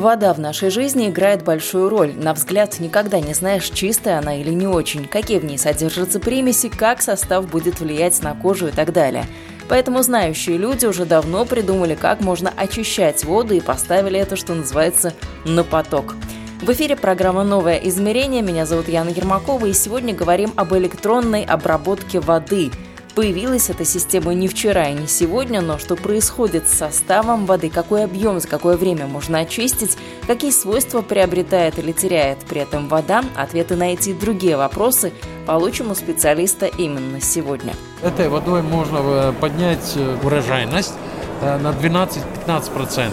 Вода в нашей жизни играет большую роль. На взгляд никогда не знаешь, чистая она или не очень, какие в ней содержатся примеси, как состав будет влиять на кожу и так далее. Поэтому знающие люди уже давно придумали, как можно очищать воду и поставили это, что называется, на поток. В эфире программа «Новое измерение». Меня зовут Яна Ермакова, и сегодня говорим об электронной обработке воды – Появилась эта система не вчера и не сегодня, но что происходит с составом воды, какой объем, за какое время можно очистить, какие свойства приобретает или теряет при этом вода, ответы на эти и другие вопросы получим у специалиста именно сегодня. Этой водой можно э, поднять э, урожайность э, на 12-15%.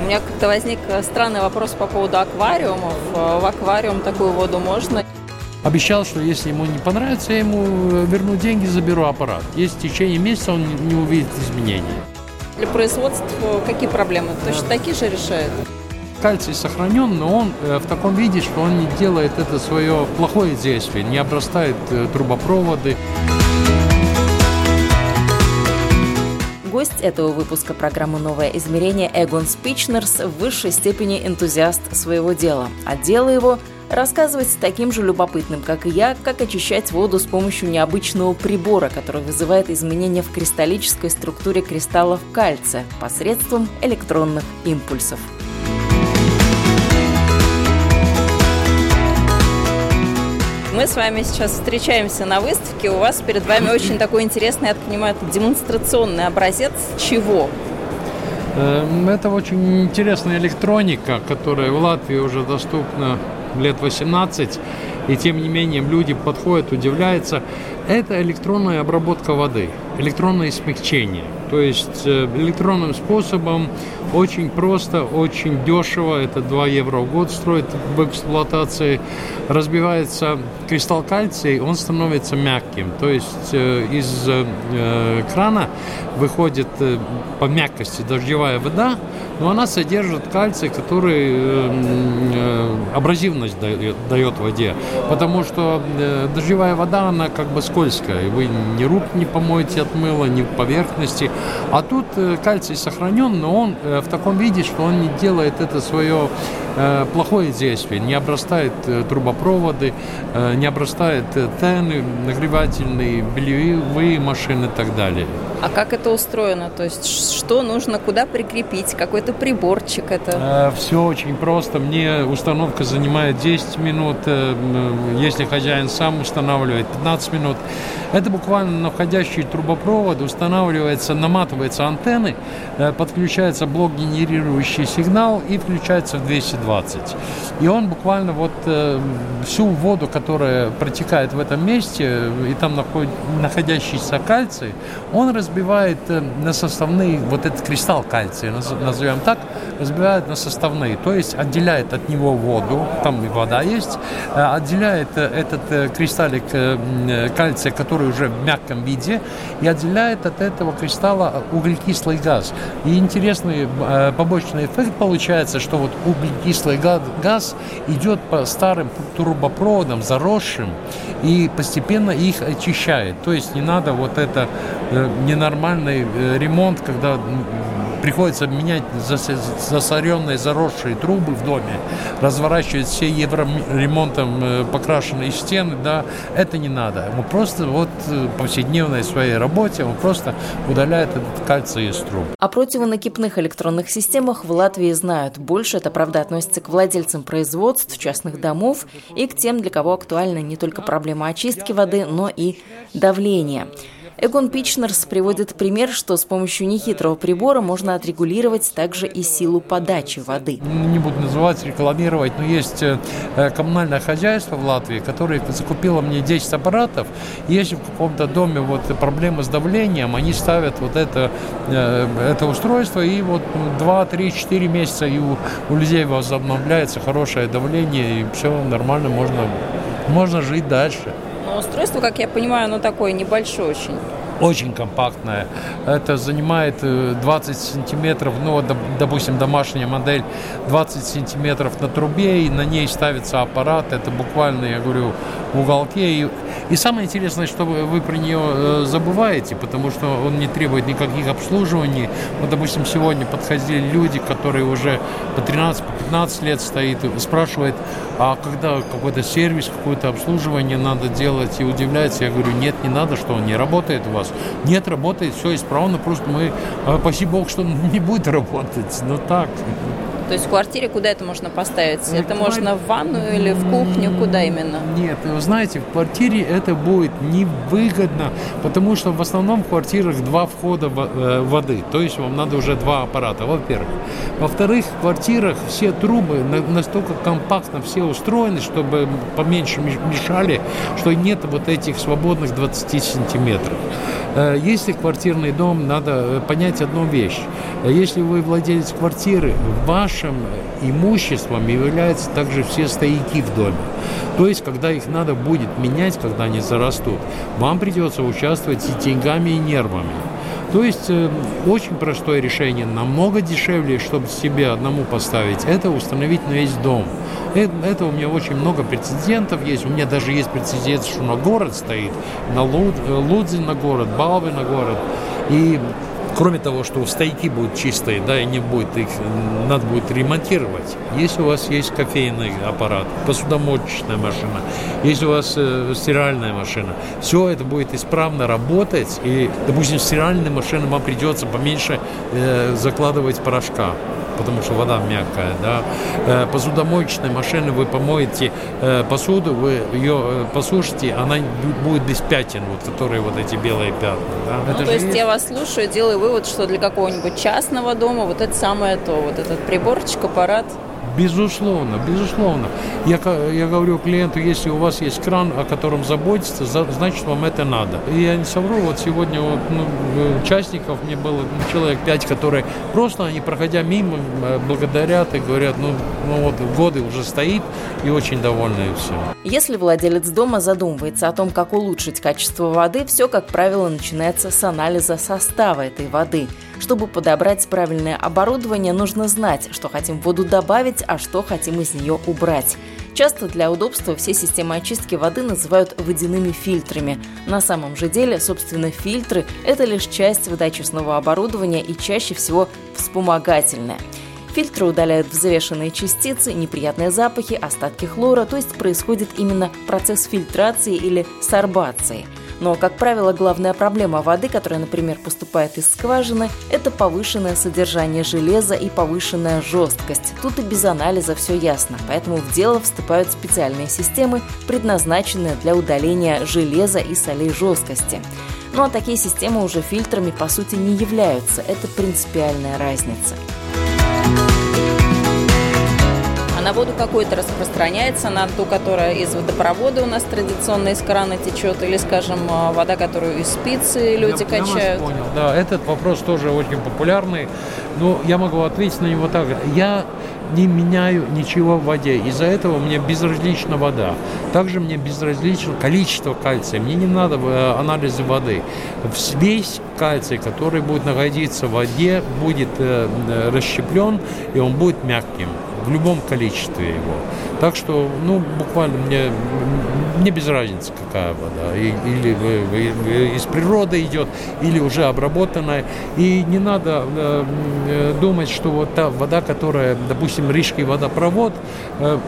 У меня как-то возник странный вопрос по поводу аквариумов. В аквариум такую воду можно? Обещал, что если ему не понравится, я ему верну деньги, заберу аппарат. Если в течение месяца он не увидит изменений. Для производства какие проблемы? Точно такие же решает? Кальций сохранен, но он э, в таком виде, что он не делает это свое плохое действие, не обрастает э, трубопроводы. Гость этого выпуска программы «Новое измерение» Эгон Спичнерс в высшей степени энтузиаст своего дела. А дело его – рассказывать с таким же любопытным, как и я, как очищать воду с помощью необычного прибора, который вызывает изменения в кристаллической структуре кристаллов кальция посредством электронных импульсов. Мы с вами сейчас встречаемся на выставке. У вас перед вами очень такой интересный, я так понимаю, демонстрационный образец чего? Эм, это очень интересная электроника, которая в Латвии уже доступна лет 18, и тем не менее люди подходят, удивляются. Это электронная обработка воды, электронное смягчение. То есть э, электронным способом очень просто, очень дешево, это 2 евро в год строит в эксплуатации, разбивается кристалл кальция, он становится мягким. То есть э, из э, крана выходит по мягкости дождевая вода, но она содержит кальций, который абразивность дает, дает воде. Потому что дождевая вода, она как бы скользкая. Вы ни рук не помоете от мыла, ни поверхности. А тут кальций сохранен, но он в таком виде, что он не делает это свое э, плохое действие, не обрастает э, трубопроводы, э, не обрастает тены, нагревательные, бельевые машины и так далее. А как это устроено? То есть что нужно, куда прикрепить? Какой-то приборчик это? Все очень просто. Мне установка занимает 10 минут. Если хозяин сам устанавливает, 15 минут. Это буквально на входящий трубопровод устанавливается, наматывается антенны, подключается блок генерирующий сигнал и включается в 220. И он буквально вот э, всю воду, которая протекает в этом месте, и там наход, находящийся кальций, он разбивает э, на составные, вот этот кристалл кальция, назовем так, разбивает на составные, то есть отделяет от него воду, там и вода есть, э, отделяет э, этот э, кристаллик э, э, кальция, который уже в мягком виде, и отделяет от этого кристалла углекислый газ. И интересный Э, побочный эффект получается, что вот углекислый газ идет по старым трубопроводам, заросшим, и постепенно их очищает. То есть не надо вот это э, ненормальный э, ремонт, когда приходится менять засоренные, заросшие трубы в доме, разворачивать все евроремонтом э, покрашенные стены, да, это не надо. Он просто вот э, повседневной своей работе, он просто удаляет этот кальций из труб. О противонакипных электронных системах в Латвии знают. Больше это, правда, относится к владельцам производств, частных домов и к тем, для кого актуальна не только проблема очистки воды, но и давления. Эгон Пичнерс приводит пример, что с помощью нехитрого прибора можно отрегулировать также и силу подачи воды. Не буду называть, рекламировать, но есть э, коммунальное хозяйство в Латвии, которое закупило мне 10 аппаратов. Если в каком-то доме вот проблемы с давлением, они ставят вот это, э, это устройство, и вот 2, 3, 4 месяца и у, у людей возобновляется хорошее давление, и все нормально, можно можно жить дальше. Но устройство, как я понимаю, оно такое небольшое очень очень компактная. Это занимает 20 э, сантиметров, ну, допустим, домашняя модель 20 сантиметров на трубе, и на ней ставится аппарат. Это буквально, я говорю, в уголке. И, и самое интересное, что вы, вы про нее э, забываете, потому что он не требует никаких обслуживаний. Вот, допустим, сегодня подходили люди, которые уже по 13-15 лет стоит, спрашивают, а когда какой-то сервис, какое-то обслуживание надо делать, и удивляется, я говорю, нет, не надо, что он не работает у вас. Нет, работает, все исправно, просто мы, а, спасибо Богу, что не будет работать, но так. То есть в квартире куда это можно поставить? Ну, это можно в ванную или в кухню? Куда именно? Нет, вы знаете, в квартире это будет невыгодно, потому что в основном в квартирах два входа э, воды. То есть вам надо уже два аппарата, во-первых. Во-вторых, в квартирах все трубы настолько компактно все устроены, чтобы поменьше мешали, что нет вот этих свободных 20 сантиметров. Э, если квартирный дом, надо э, понять одну вещь. Если вы владелец квартиры, вашим имуществом являются также все стояки в доме. То есть, когда их надо будет менять, когда они зарастут, вам придется участвовать и деньгами, и нервами. То есть э, очень простое решение, намного дешевле, чтобы себе одному поставить, это установить на весь дом. Это, это у меня очень много прецедентов есть. У меня даже есть прецедент, что на город стоит, на э, Лудзин на город, Балвы на город. И Кроме того, что стойки будут чистые, да, и не будет их, надо будет ремонтировать. Если у вас есть кофейный аппарат, посудомоечная машина, если у вас э, стиральная машина, все это будет исправно работать, и, допустим, стиральной машины вам придется поменьше э, закладывать порошка потому что вода мягкая, да. Э, посудомоечной машины вы помоете э, посуду, вы ее э, посушите, она будет без пятен, вот, которые вот эти белые пятна, да. Ну, это то есть, есть я вас слушаю, делаю вывод, что для какого-нибудь частного дома вот это самое то, вот этот приборчик, аппарат – Безусловно, безусловно. Я, я говорю клиенту, если у вас есть кран, о котором заботиться, значит вам это надо. И я не совру, вот сегодня вот, ну, участников мне было ну, человек пять, которые просто, они проходя мимо, э, благодарят и говорят, ну, ну вот годы уже стоит и очень довольны и все. Если владелец дома задумывается о том, как улучшить качество воды, все, как правило, начинается с анализа состава этой воды – чтобы подобрать правильное оборудование, нужно знать, что хотим в воду добавить, а что хотим из нее убрать. Часто для удобства все системы очистки воды называют водяными фильтрами. На самом же деле, собственно, фильтры – это лишь часть водочистного оборудования и чаще всего вспомогательная. Фильтры удаляют взвешенные частицы, неприятные запахи, остатки хлора, то есть происходит именно процесс фильтрации или сорбации – но, как правило, главная проблема воды, которая, например, поступает из скважины, это повышенное содержание железа и повышенная жесткость. Тут и без анализа все ясно, поэтому в дело вступают специальные системы, предназначенные для удаления железа и солей жесткости. Ну а такие системы уже фильтрами по сути не являются, это принципиальная разница на воду какой-то распространяется, на ту, которая из водопровода у нас традиционно из крана течет, или, скажем, а, вода, которую из спицы люди я, качают? Я понял, да, этот вопрос тоже очень популярный, но я могу ответить на него так. Я не меняю ничего в воде. Из-за этого мне безразлична вода. Также мне безразлично количество кальция. Мне не надо э, анализы воды. Весь кальций, который будет находиться в воде, будет э, э, расщеплен, и он будет мягким в любом количестве его. Так что, ну, буквально мне, мне без разницы, какая вода. И, или из природы идет, или уже обработанная. И не надо э, думать, что вот та вода, которая, допустим, Рижский водопровод, э,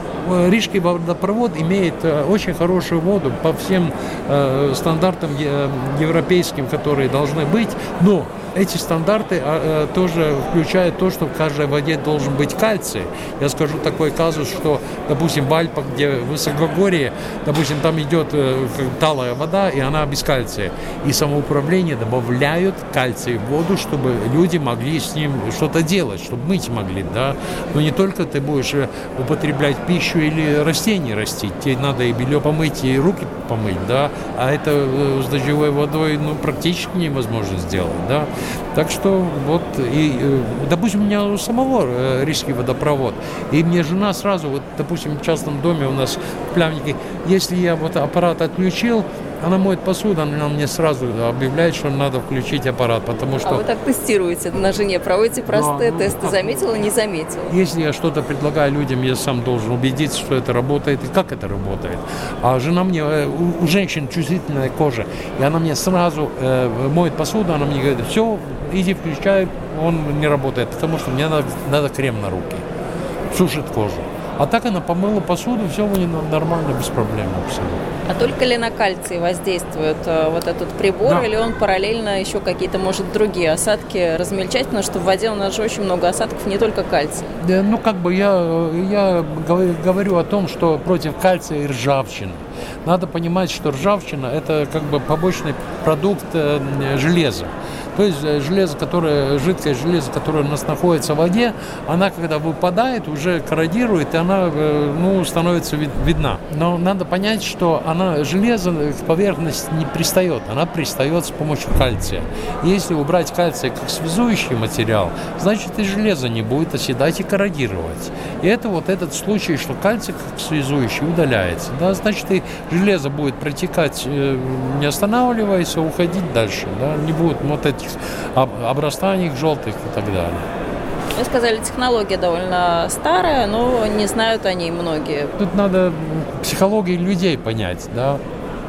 Рижский водопровод имеет э, очень хорошую воду по всем э, стандартам э, европейским, которые должны быть, но эти стандарты а, а, тоже включают то, что в каждой воде должен быть кальций. Я скажу такой казус, что, допустим, в Альпах, где высокогорье, допустим, там идет э, талая вода, и она без кальция. И самоуправление добавляют кальций в воду, чтобы люди могли с ним что-то делать, чтобы мыть могли, да. Но не только ты будешь э, употреблять пищу или растения растить, тебе надо и белье помыть, и руки помыть, да. А это э, с дождевой водой, ну, практически невозможно сделать, да. Так что вот, и, э, допустим, у меня у самого э, рижский водопровод, и мне жена сразу, вот, допустим, в частном доме у нас в Плявнике, если я вот аппарат отключил, она моет посуду, она мне сразу объявляет, что надо включить аппарат, потому что... А вы так тестируете на жене, проводите простые тесты, ну, заметила, не заметила? Если я что-то предлагаю людям, я сам должен убедиться, что это работает и как это работает. А жена мне, э, у, у женщин чувствительная кожа, и она мне сразу э, моет посуду, она мне говорит, все, иди включай, он не работает, потому что мне надо, надо крем на руки, сушит кожу. А так она помыла посуду, все у нее нормально, без проблем абсолютно. А только ли на кальций воздействует э, вот этот прибор, да. или он параллельно еще какие-то, может, другие осадки размельчать, потому что в воде у нас же очень много осадков, не только кальций. Да, ну, как бы я, я говорю о том, что против кальция и ржавчины. Надо понимать, что ржавчина – это как бы побочный продукт э, железа. То есть э, железо, которое, жидкое железо, которое у нас находится в воде, она когда выпадает, уже корродирует, и она э, ну, становится видна. Но надо понять, что она, железо к поверхности не пристает, она пристает с помощью кальция. Если убрать кальций как связующий материал, значит и железо не будет оседать и корродировать. И это вот этот случай, что кальций как связующий удаляется. Да, значит и железо будет протекать, э, не останавливаясь, а уходить дальше. Да, не будет вот этих обрастаний желтых и так далее. Вы сказали, технология довольно старая, но не знают о ней многие. Тут надо психологию людей понять, да.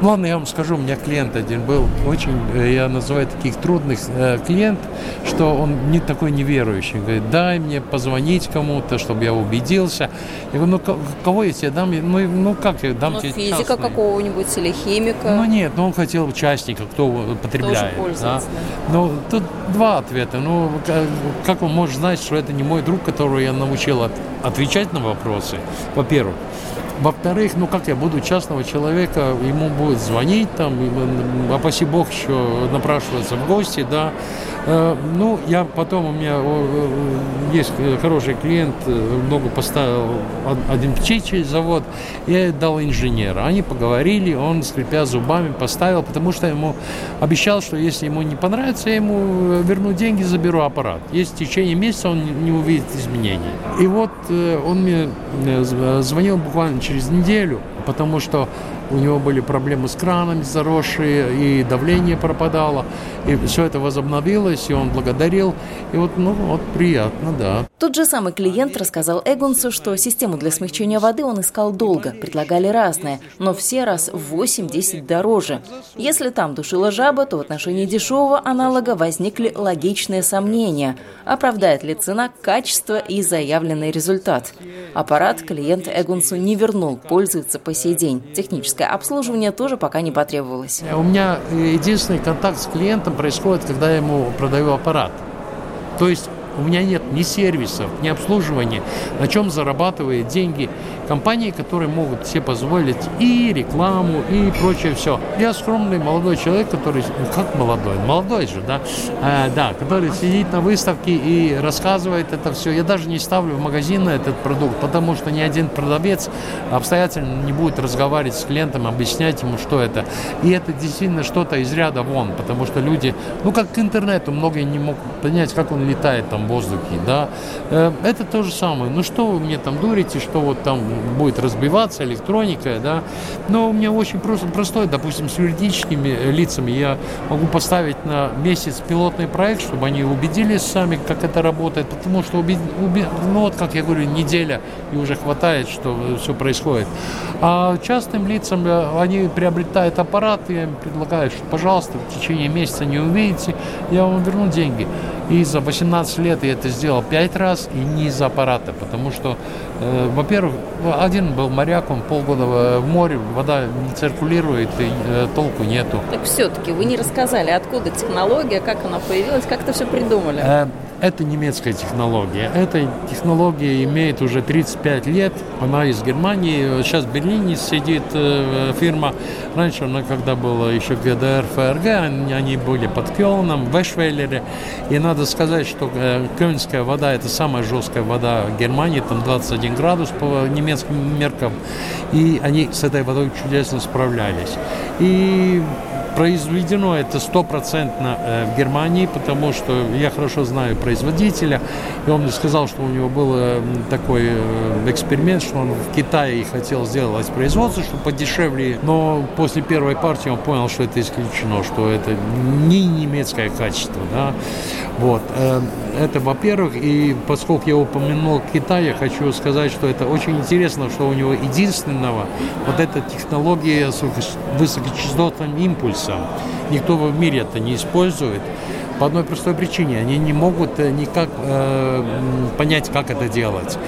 Ладно, я вам скажу, у меня клиент один был, очень, э, я называю таких трудных э, клиент, что он не такой неверующий. Говорит, дай мне позвонить кому-то, чтобы я убедился. Я говорю, ну кого я тебе дам? Ну, ну как я дам ну, тебе физика частный? какого-нибудь или химика? Ну нет, ну он хотел участника, кто потребляет. Тоже да? да. Ну тут два ответа. Ну как он может знать, что это не мой друг, которого я научил от, отвечать на вопросы? Во-первых. Во-вторых, ну как я буду частного человека, ему будет звонить, там, а паси бог еще напрашиваться в гости, да. Э, ну, я потом, у меня есть хороший клиент, э, много поставил один птичий завод, я дал инженера. Они поговорили, он, скрипя зубами, поставил, потому что ему обещал, что если ему не понравится, я ему верну деньги, заберу аппарат. Если в течение месяца он не увидит изменений. И вот э, он мне звонил буквально через неделю, потому что у него были проблемы с кранами заросшие, и давление пропадало, и все это возобновилось, и он благодарил, и вот, ну, вот приятно, да. Тот же самый клиент рассказал Эгунсу, что систему для смягчения воды он искал долго, предлагали разные, но все раз в 8-10 дороже. Если там душила жаба, то в отношении дешевого аналога возникли логичные сомнения, оправдает ли цена качество и заявленный результат. Аппарат клиент Эгунсу не вернул, пользуется по сей день. Техническое техническое обслуживание тоже пока не потребовалось. У меня единственный контакт с клиентом происходит, когда я ему продаю аппарат. То есть у меня нет ни сервисов, ни обслуживания, на чем зарабатывает деньги компании, которые могут себе позволить и рекламу, и прочее все. Я скромный молодой человек, который, ну как молодой, молодой же, да, э, да, который сидит на выставке и рассказывает это все. Я даже не ставлю в магазин этот продукт, потому что ни один продавец обстоятельно не будет разговаривать с клиентом, объяснять ему, что это. И это действительно что-то из ряда вон, потому что люди, ну как к интернету, многие не могут понять, как он летает там в воздухе, да. Э, это то же самое. Ну что вы мне там дурите, что вот там будет разбиваться электроника, да. Но у меня очень просто, простой, допустим, с юридическими лицами я могу поставить на месяц пилотный проект, чтобы они убедились сами, как это работает, потому что, уби, уби, ну вот, как я говорю, неделя и уже хватает, что все происходит. А частным лицам э, они приобретают аппарат, и я им предлагаю, что, пожалуйста, в течение месяца не увидите, я вам верну деньги. И за 18 лет я это сделал 5 раз, и не из аппарата, потому что, э, во-первых, один был моряк, он полгода в море, вода не циркулирует, и э, толку нету. Так все-таки вы не рассказали, откуда технология, как она появилась, как это все придумали? Э, это немецкая технология. Эта технология имеет уже 35 лет. Она из Германии. Сейчас в Берлине сидит э, фирма. Раньше она, когда была еще ГДР, ФРГ, они, были под Кёльном, в Эшвейлере. И надо сказать, что э, кёльнская вода – это самая жесткая вода Германии. Там 21 градус по немецким меркам. И они с этой водой чудесно справлялись. И произведено это стопроцентно э, в Германии, потому что я хорошо знаю производителя, и он мне сказал, что у него был э, такой э, эксперимент, что он в Китае хотел сделать производство, чтобы подешевле, но после первой партии он понял, что это исключено, что это не немецкое качество, да, вот. Это, во-первых, и поскольку я упомянул Китай, я хочу сказать, что это очень интересно, что у него единственного вот эта технология с высокочастотным импульсом. Никто в мире это не использует. По одной простой причине. Они не могут э, никак э, понять, как это делать.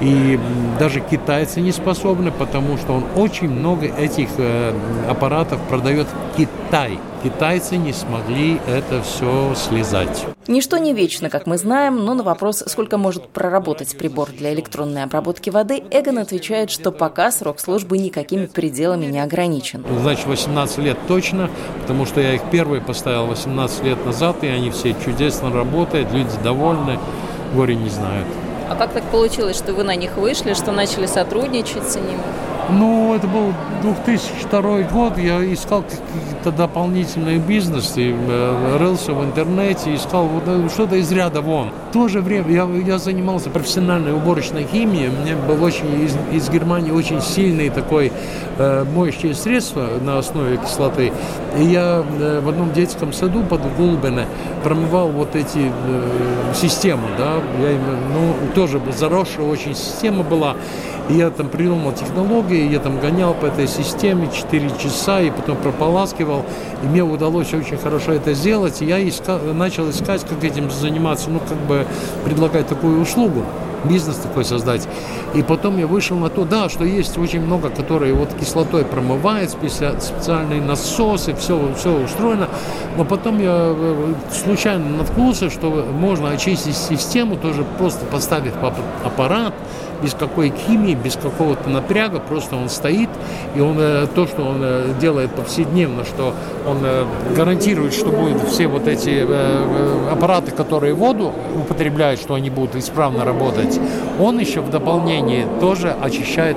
И даже китайцы не способны, потому что он очень много этих э, аппаратов продает в Китай. Китайцы не смогли это все слезать. Ничто не вечно, как мы знаем, но на вопрос, сколько может проработать прибор для электронной обработки воды, Эгон отвечает, что пока срок службы никакими пределами не ограничен. Значит, 18 лет точно, потому что я их первые поставил 18 лет назад, и они все чудесно работают, люди довольны, горе не знают. А как так получилось, что вы на них вышли, что начали сотрудничать с ними? Ну, это был 2002 год, я искал какие-то дополнительные бизнесы, э, рылся в интернете, искал вот э, что-то из ряда вон. В то же время я, я занимался профессиональной уборочной химией, у меня был очень из, из Германии очень сильный такой э, моющее средство на основе кислоты. И я э, в одном детском саду под Гулбене промывал вот эти э, системы, да, я, ну, тоже заросшая очень система была. И я там придумал технологии, я там гонял по этой системе 4 часа и потом прополаскивал. И мне удалось очень хорошо это сделать. И я искал, начал искать, как этим заниматься, ну, как бы предлагать такую услугу бизнес такой создать. И потом я вышел на то, да, что есть очень много, которые вот кислотой промывают, специальные насосы, все, все устроено. Но потом я э, случайно наткнулся, что можно очистить систему, тоже просто поставив аппарат, без какой химии, без какого-то напряга, просто он стоит, и он э, то, что он э, делает повседневно, что он э, гарантирует, что будут все вот эти аппараты, которые воду употребляют, что они будут исправно работать, он еще в дополнении тоже очищает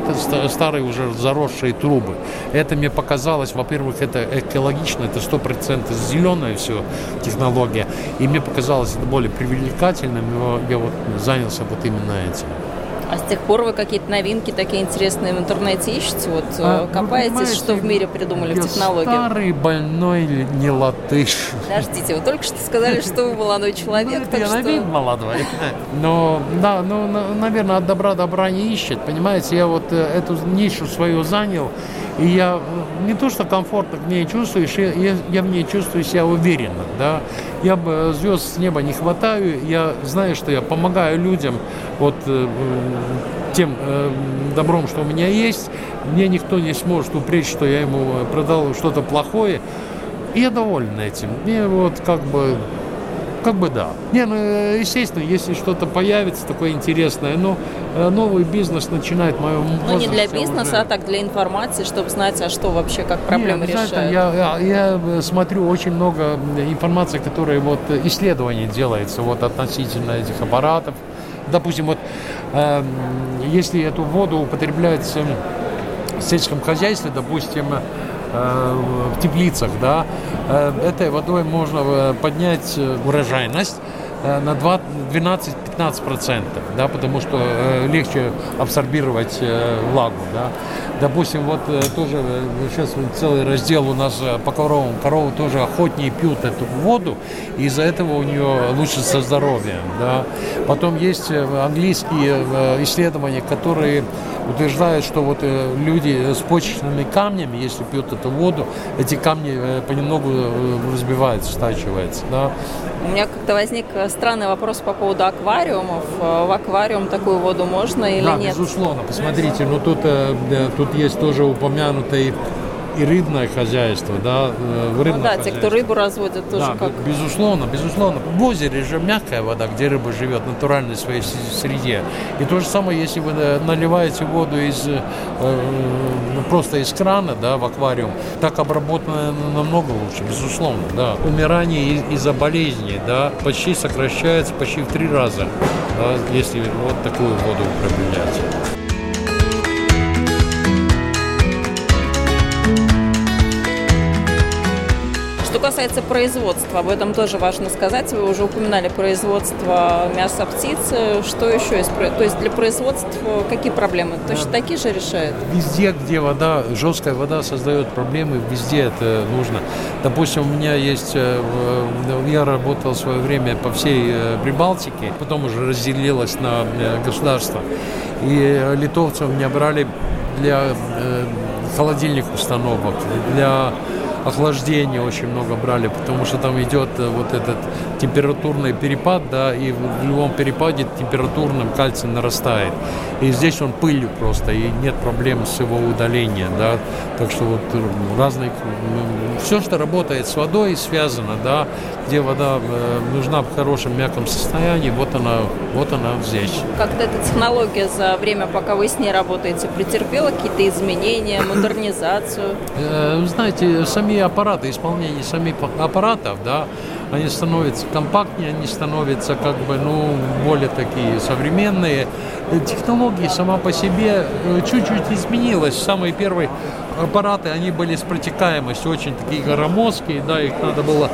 старые уже заросшие трубы. Это мне показалось, во-первых, это экологично, это сто процентов зеленая все технология, и мне показалось это более привлекательным, я вот занялся вот именно этим. А с тех пор вы какие-то новинки такие интересные в интернете ищете? Вот а, копаетесь, что в мире придумали в технологии? старый, больной, не латыш. Подождите, вы только что сказали, что вы молодой человек. Ну, я что... на вид молодой. Но, да, ну, наверное, от добра добра не ищет. Понимаете, я вот э, эту нишу свою занял, и я не то, что комфортно в ней чувствуешь, я, я в ней чувствую себя уверенно. Да? Я бы звезд с неба не хватаю, я знаю, что я помогаю людям вот э, тем э, добром, что у меня есть. Мне никто не сможет упречь, что я ему продал что-то плохое. И я доволен этим. Мне вот как бы как бы да. Не, ну, э, естественно, если что-то появится такое интересное, но э, новый бизнес начинает моем Ну, не для бизнеса, уже... а так для информации, чтобы знать, а что вообще, как проблемы не, решают. Я, я, я э, смотрю очень много информации, которые вот исследования делается вот относительно этих аппаратов. Допустим, вот э, если эту воду употребляется в сельском хозяйстве, допустим, в теплицах, да, э, этой водой можно э, поднять урожайность на 12-15%, да, потому что легче абсорбировать влагу. Да. Допустим, вот тоже сейчас целый раздел у нас по коровам. Коровы тоже охотнее пьют эту воду, и из-за этого у нее лучше со здоровьем. Да. Потом есть английские исследования, которые утверждают, что вот э, люди с почечными камнями, если пьют эту воду, эти камни э, понемногу э, разбиваются, стачиваются. Да. У меня как-то возник странный вопрос по поводу аквариумов. В аквариум такую воду можно или да, нет? безусловно. Посмотрите, ну тут, тут есть тоже упомянутый и рыбное хозяйство, да, э, в рыбном ну, да, хозяйстве. те, кто рыбу разводят, тоже да, как. Безусловно, безусловно. В озере же мягкая вода, где рыба живет в натуральной своей среде. И то же самое, если вы э, наливаете воду из э, просто из крана, да, в аквариум, так обработано намного лучше, безусловно, да. Умирание из-за болезней, да, почти сокращается почти в три раза, да, если вот такую воду употреблять. Касается производства, об этом тоже важно сказать. Вы уже упоминали производство мяса птицы. Что еще есть? То есть для производства какие проблемы? Точно такие же решают? Везде, где вода, жесткая вода создает проблемы, везде это нужно. Допустим, у меня есть, э, я работал в свое время по всей э, Прибалтике, потом уже разделилась на э, государства. И литовцев меня брали для холодильных установок, для охлаждения очень много брали, потому что там идет э, вот этот температурный перепад, да, и в любом перепаде температурным кальций нарастает. И здесь он пылью просто, и нет проблем с его удалением, да. Так что вот э, разные... Все, что работает с водой, связано, да, где вода э, нужна в хорошем мягком состоянии, вот она, вот она здесь. Как-то эта технология за время, пока вы с ней работаете, претерпела какие-то изменения, модернизацию? Знаете, сами сами аппараты, исполнение самих аппаратов, да, они становятся компактнее, они становятся как бы, ну, более такие современные. Технологии сама по себе э, чуть-чуть изменилась. Самые первые аппараты, они были с протекаемостью очень такие громоздкие, да, их надо было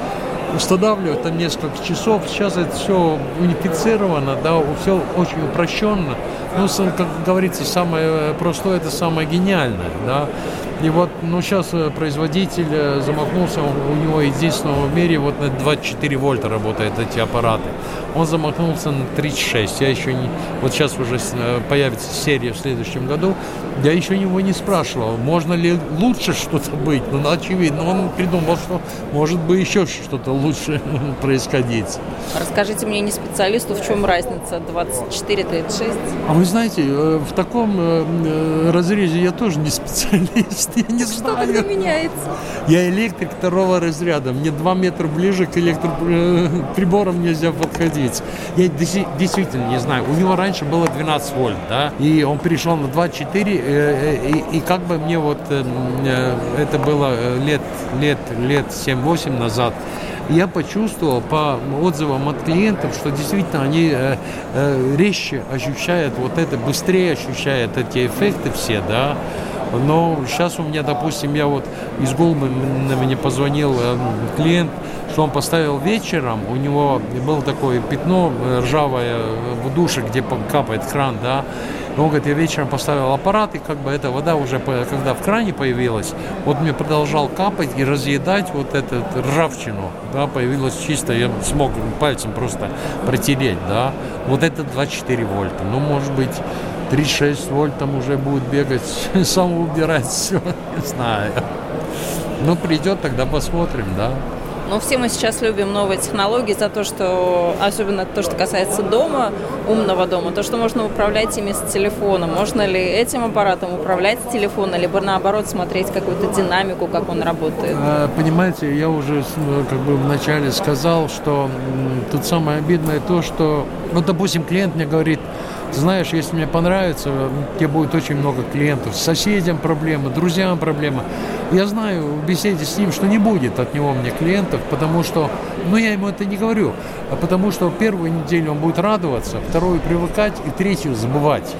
устанавливать там несколько часов. Сейчас это все унифицировано, да, все очень упрощенно. Ну, как говорится, самое простое – это самое гениальное, да. И вот, ну, сейчас э, производитель э, замахнулся, у него единственного в мире вот на 24 вольта работают эти аппараты. Он замахнулся на 36. Я еще не... Вот сейчас уже э, появится серия в следующем году. Я еще его не спрашивал, можно ли лучше что-то быть. Ну, очевидно, он придумал, что может быть еще что-то лучше происходить. Расскажите мне, не специалисту, в чем разница 24-36? А вы знаете, в таком разрезе я тоже не специалист я не Что знаю. Что меняется? Я электрик второго разряда. Мне два метра ближе к электроприборам нельзя подходить. Я действительно не знаю. У него раньше было 12 вольт, да, и он перешел на 24, э, э, и, и как бы мне вот э, это было лет, лет, лет 7-8 назад, я почувствовал по отзывам от клиентов, что действительно они э, э, резче ощущают вот это, быстрее ощущают эти эффекты все, да, но сейчас у меня, допустим, я вот из Гулмы мне позвонил э, клиент, что он поставил вечером, у него было такое пятно э, ржавое в душе, где капает кран, да, он говорит, я вечером поставил аппарат, и как бы эта вода уже, когда в кране появилась, вот мне продолжал капать и разъедать вот эту ржавчину, да, появилась чисто, я смог пальцем просто протереть, да, вот это 24 вольта, ну, может быть, 36 вольт там уже будет бегать, сам убирать все, не знаю. Ну, придет, тогда посмотрим, да. Но все мы сейчас любим новые технологии за то, что, особенно то, что касается дома, умного дома, то, что можно управлять ими с телефона. Можно ли этим аппаратом управлять с телефона, либо наоборот смотреть какую-то динамику, как он работает? А, понимаете, я уже ну, как бы вначале сказал, что тут самое обидное то, что, ну, допустим, клиент мне говорит, знаешь, если мне понравится, тебе будет очень много клиентов. Соседям проблемы, друзьям проблемы. Я знаю в беседе с ним, что не будет от него мне клиентов, потому что, ну я ему это не говорю, а потому что первую неделю он будет радоваться, вторую привыкать и третью забывать.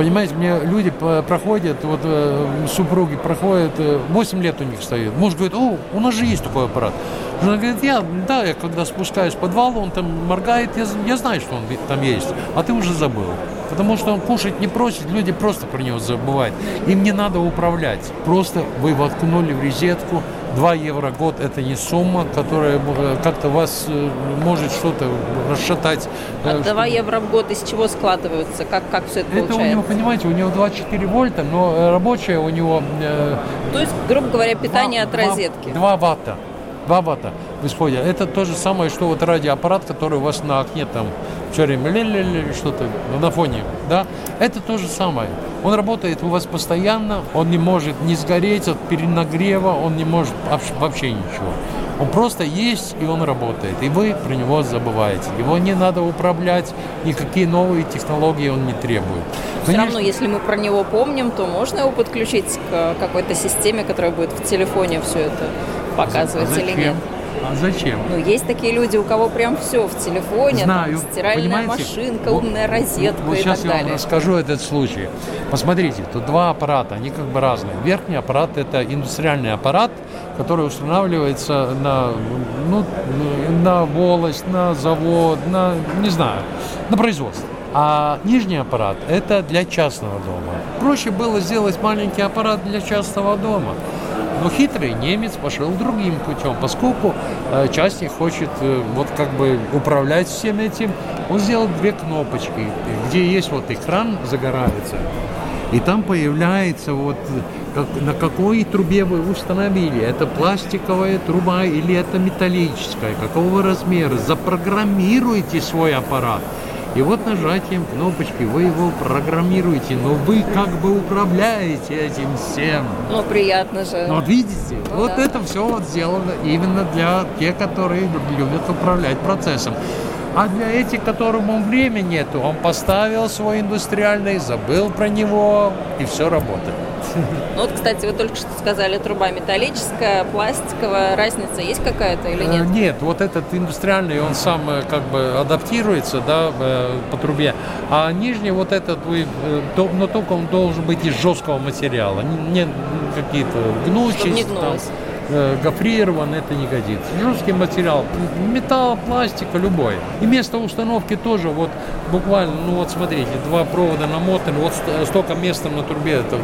Понимаете, мне люди проходят, вот э, супруги проходят, 8 э, лет у них стоит. Муж говорит, о, у нас же есть такой аппарат. Жена говорит, я, да, я когда спускаюсь в подвал, он там моргает, я, я знаю, что он там есть, а ты уже забыл. Потому что он кушать не просит, люди просто про него забывают. Им не надо управлять. Просто вы воткнули в розетку, 2 евро в год – это не сумма, которая э, как-то вас э, может что-то расшатать. А 2 евро в год из чего складываются? Как, как все это, это получается? у него, понимаете, у него 24 вольта, но рабочая у него… Э, То есть, грубо говоря, питание 2, от розетки? 2, 2 ватта. 2 ватта в исходе. Это то же самое, что вот радиоаппарат, который у вас на окне там все время что-то на фоне, да, это то же самое. Он работает у вас постоянно, он не может не сгореть от перенагрева, он не может вообще ничего. Он просто есть, и он работает, и вы про него забываете. Его не надо управлять, никакие новые технологии он не требует. Все равно, если мы про него помним, то можно его подключить к какой-то системе, которая будет в телефоне все это показывать а или нет? А зачем? Ну, есть такие люди, у кого прям все в телефоне. Знаю. Там, стиральная Понимаете? машинка, Вот- умная розетка вот и сейчас так я вам далее. расскажу этот случай. Посмотрите, тут два аппарата, они как бы разные. Верхний аппарат – это индустриальный аппарат, который устанавливается на, ну, на волость, на завод, на, не знаю, на производство. А нижний аппарат – это для частного дома. Проще было сделать маленький аппарат для частного дома. Но хитрый немец пошел другим путем, поскольку э, частник хочет э, вот как бы управлять всем этим, он сделал две кнопочки, где есть вот экран загорается, и там появляется вот как, на какой трубе вы установили, это пластиковая труба или это металлическая, какого размера, запрограммируйте свой аппарат. И вот нажатием кнопочки вы его программируете, но вы как бы управляете этим всем. Ну, приятно же. Ну, вот видите, Ну вот да. это все вот сделано именно для тех, которые любят управлять процессом. А для этих, которому времени нету, он поставил свой индустриальный, забыл про него, и все работает. Ну, вот, кстати, вы только что сказали, труба металлическая, пластиковая. Разница есть какая-то или Э, нет? Нет, вот этот индустриальный, он сам э, как бы адаптируется, да, э, по трубе. А нижний вот этот, вы, но только он должен быть из жесткого материала, не какие-то гнущиеся. Чтобы не там, гнулось. э, гофрирован, это не годится. Жесткий материал, металл, пластика, любой. И место установки тоже, вот буквально, ну вот смотрите, два провода намотаны, вот ст- столько места на трубе, это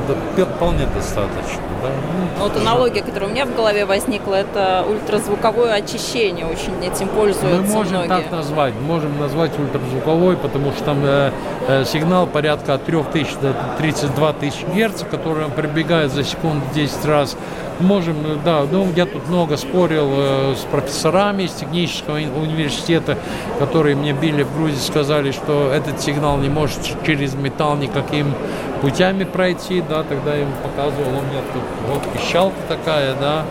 вполне достаточно. да. Ну, Ну, Вот аналогия, которая у меня в голове возникла, это ультразвуковое очищение. Очень этим пользуются Мы можем многие. так назвать, можем назвать ультразвуковой, потому что там э, э, сигнал порядка от 3000 до 32 тысяч герц, который пробегает за секунду 10 раз. Можем, э, да, ну я тут много спорил э, с профессорами из технического университета, которые мне били в груди, сказали, что этот сигнал не может через металл никаким путями пройти, да, тогда я ему показывал, у меня тут вот пищалка такая, да,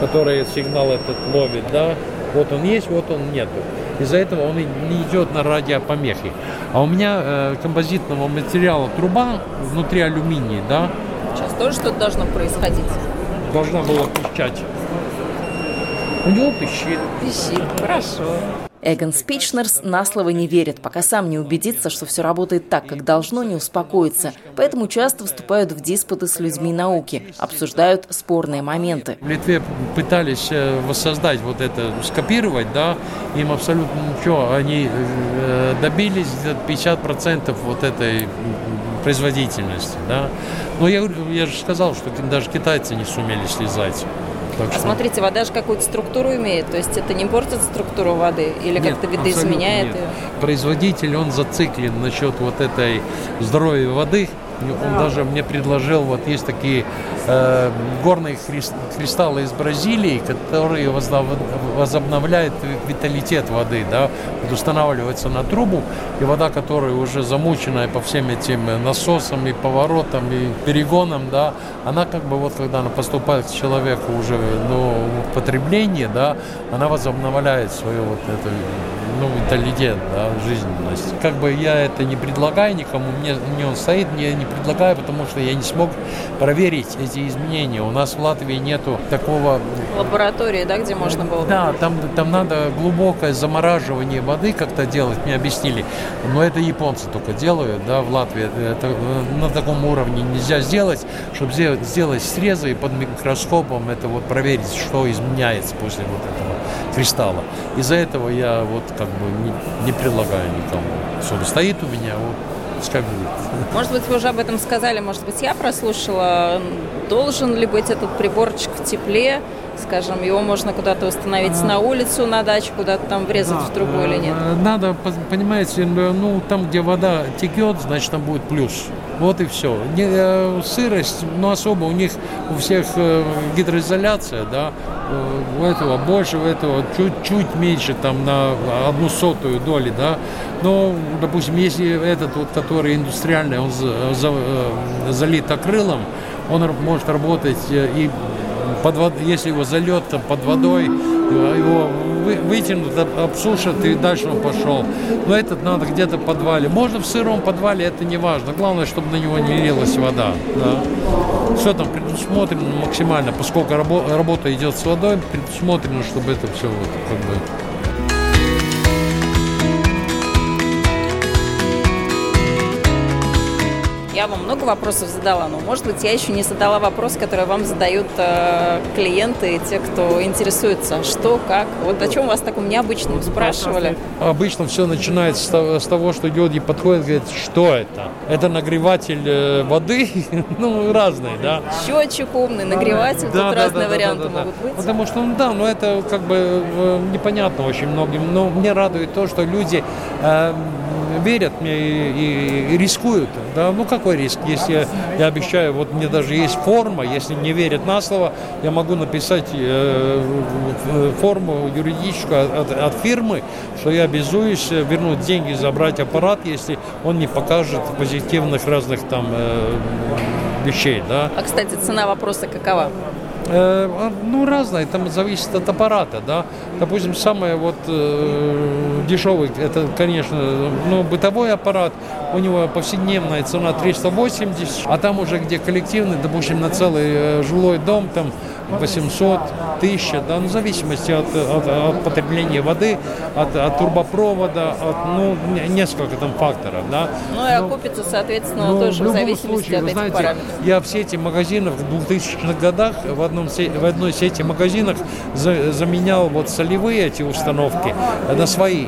которая сигнал этот ловит, да, вот он есть, вот он нету. Из-за этого он не идет на радиопомехи. А у меня э, композитного материала труба внутри алюминия, да, Сейчас тоже что-то должно происходить. Должна была пищать. У него пищит. Пищит. Хорошо. Эгон Спичнерс на слово не верит, пока сам не убедится, что все работает так, как должно, не успокоится. Поэтому часто вступают в диспуты с людьми науки, обсуждают спорные моменты. В Литве пытались э, воссоздать вот это, скопировать, да, им абсолютно ничего. Они э, добились где-то 50% вот этой производительности, да. Но я, я же сказал, что даже китайцы не сумели слезать. Так А что- смотрите, вода же какую-то структуру имеет, то есть это не портит структуру воды или как-то видоизменяет нет. ее? Производитель, он зациклен насчет вот этой здоровья воды. Он даже мне предложил, вот есть такие э, горные кристаллы из Бразилии, которые возобновляют виталитет воды, да, устанавливается на трубу, и вода, которая уже замученная по всем этим насосам и поворотам и перегонам, да, она как бы вот когда она поступает к человеку уже ну, в потребление, да, она возобновляет свою вот эту ну, виталитет, да, жизненность. Как бы я это не предлагаю никому, мне, мне он стоит, мне не предлагаю, потому что я не смог проверить эти изменения. У нас в Латвии нету такого Лаборатории, да, где можно было? да, там, там надо глубокое замораживание воды как-то делать, мне объяснили. Но это японцы только делают, да, в Латвии. Это э, на таком уровне нельзя сделать, чтобы сделать, сделать срезы и под микроскопом это вот проверить, что изменяется после вот этого кристалла. Из-за этого я вот как бы не, не предлагаю никому. Чтобы стоит у меня, вот, пускай будет. Может быть, вы уже об этом сказали, может быть, я прослушала. Должен ли быть этот приборчик в тепле? Скажем, его можно куда-то установить на улицу, на дачу, куда-то там врезать в трубу или нет? Э, Надо, поз- понимаете, ну, там, где вода текет, значит, там будет плюс. Вот и все. Не, э, сырость, ну, особо у них, у всех э, гидроизоляция, да, э, у этого больше, у этого чуть-чуть меньше, там, на одну сотую доли, да. Но, допустим, если этот вот, который индустриальный, он за- за- залит акрилом, он может работать и под вод... если его залет под водой, его вытянут, обсушат и дальше он пошел. Но этот надо где-то в подвале. Можно в сыром подвале, это не важно. Главное, чтобы на него не лилась вода. Да. Все там предусмотрено максимально, поскольку работа идет с водой, предусмотрено, чтобы это все вот как бы Я вам много вопросов задала, но, может быть, я еще не задала вопрос, который вам задают э, клиенты и те, кто интересуется. Что, как? Вот о чем вас таком необычном спрашивали? Обычно все начинается с того, что люди подходят и говорят, что это? Это нагреватель э, воды? ну, разные, да. Счетчик умный, нагреватель, да, тут да, разные да, варианты да, да, могут быть. Потому что, ну да, ну это как бы э, непонятно очень многим. Но мне радует то, что люди э, верят мне и, и рискуют. Да, ну какой риск? Если я, я обещаю, вот мне даже есть форма, если не верят на слово, я могу написать э, форму юридическую от, от фирмы, что я обязуюсь вернуть деньги, забрать аппарат, если он не покажет позитивных разных там э, вещей. Да. А, кстати, цена вопроса какова? Э, а, ну, разное, там зависит от аппарата, да. Допустим, самый вот э, дешевый, это, конечно, ну, бытовой аппарат, у него повседневная цена 380, а там уже, где коллективный, допустим, на целый э, жилой дом, там 800, 1000, да, ну, в зависимости от, от, от потребления воды, от, от турбопровода, от, ну, несколько там факторов, да. Ну, и окупится, соответственно, ну, тоже в, в зависимости случае, от этих знаете, параметров. Я в сети магазинов в 2000-х годах в, одном, в одной сети магазинах за, заменял вот солевые эти установки на свои.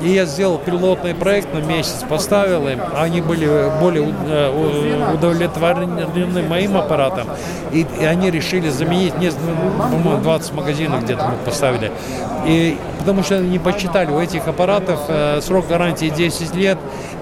И я сделал пилотный проект на месяц, поставил им. Они были более э, удовлетворены моим аппаратом. И, и они решили заменить, не, по-моему, 20 магазинов где-то мы поставили. И, потому что они посчитали, у этих аппаратов э, срок гарантии 10 лет,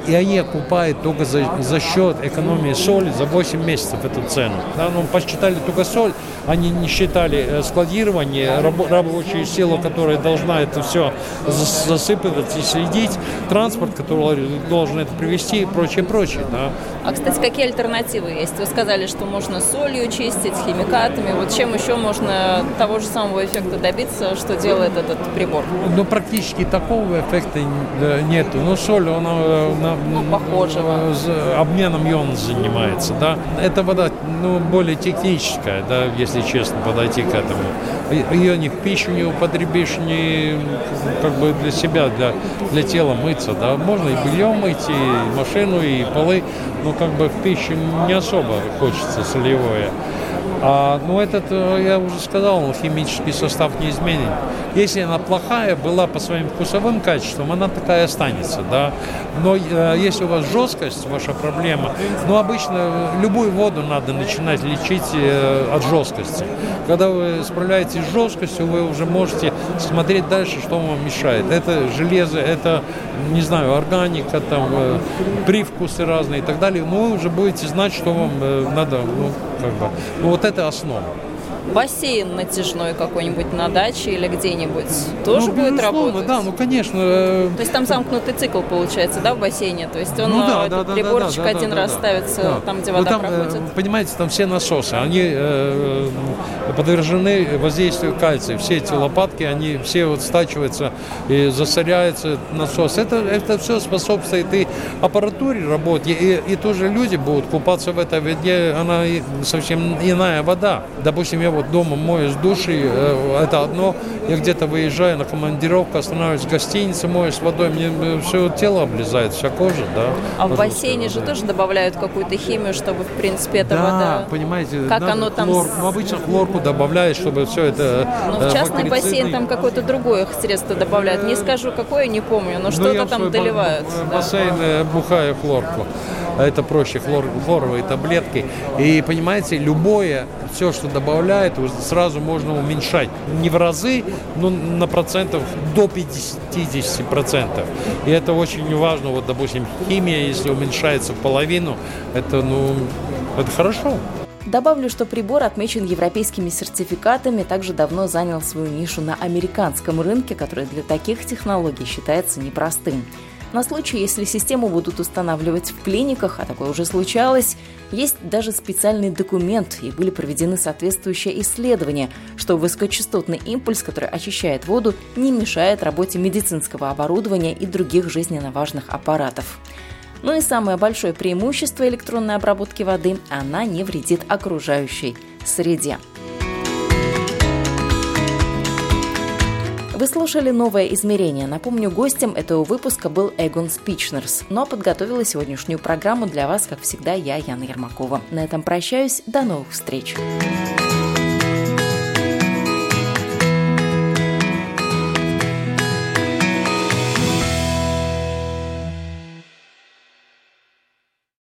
и они окупают только за, за счет экономии соли за 8 месяцев эту цену. Да, ну, посчитали только соль, они не считали э, складирование, раб, рабочую силу, которая должна это все засыпать и следить, транспорт, который должен это привести и прочее, прочее. Да. А, кстати, какие альтернативы есть? Вы сказали, что можно солью чистить, химикатами. Вот чем еще можно того же самого эффекта добиться, что делает этот прибор? Ну, практически такого эффекта нету. Но соль, она на, ну, похожего. обменом ион занимается, да. Это вода, ну, более техническая, да, если честно, подойти к этому. Ее ни в пищу не употребишь, ни как бы для себя, для, для тела мыться, да. Можно и бельем мыть, и машину, и полы, но как бы в пищу не особо хочется солевое. А, ну, этот, э, я уже сказал, химический состав не изменен. Если она плохая была по своим вкусовым качествам, она такая останется, да. Но э, если у вас жесткость, ваша проблема, ну, обычно любую воду надо начинать лечить э, от жесткости. Когда вы справляетесь с жесткостью, вы уже можете смотреть дальше, что вам мешает. Это железо, это, не знаю, органика, там, э, привкусы разные и так далее. Но вы уже будете знать, что вам э, надо, ну, как бы, ну, вот это основа бассейн натяжной какой-нибудь на даче или где-нибудь тоже ну, будет работать? Да, ну конечно. Э, То есть там замкнутый цикл получается, да, в бассейне? То есть он ну, да, этот да, приборчик да, да, один да, раз да, ставится да. там, где ну, вода там, проходит? Понимаете, там все насосы, они э, подвержены воздействию кальция. Все эти лопатки, они все вот стачиваются и засоряется насос. Это, это все способствует и аппаратуре работе, и, и тоже люди будут купаться в этой воде, она совсем иная вода. Допустим, я вот дома моюсь души, э, это одно. Я где-то выезжаю на командировку, останавливаюсь в гостинице, моюсь водой, мне э, все тело облезает, вся кожа, да. А в бассейне же тоже добавляют какую-то химию, чтобы, в принципе, эта да, вода... понимаете, как оно там... Хлор, ну, обычно хлорку добавляют, чтобы все это... Ну, в э, частный бассейн там какое-то другое средство добавляют. Не скажу, какое, не помню, но ну, что-то там доливают. Бассейн да. бухаю хлорку. Это проще хлор, хлоровые таблетки. И, понимаете, любое, все, что добавляют, сразу можно уменьшать. Не в разы, но на процентов до 50 процентов. И это очень важно. Вот, допустим, химия, если уменьшается в половину, это, ну, это хорошо. Добавлю, что прибор отмечен европейскими сертификатами, также давно занял свою нишу на американском рынке, который для таких технологий считается непростым. На случай, если систему будут устанавливать в клиниках, а такое уже случалось, есть даже специальный документ и были проведены соответствующие исследования, что высокочастотный импульс, который очищает воду, не мешает работе медицинского оборудования и других жизненно важных аппаратов. Ну и самое большое преимущество электронной обработки воды – она не вредит окружающей среде. Вы слушали «Новое измерение». Напомню, гостем этого выпуска был Эгон Спичнерс, но подготовила сегодняшнюю программу для вас, как всегда, я, Яна Ермакова. На этом прощаюсь. До новых встреч.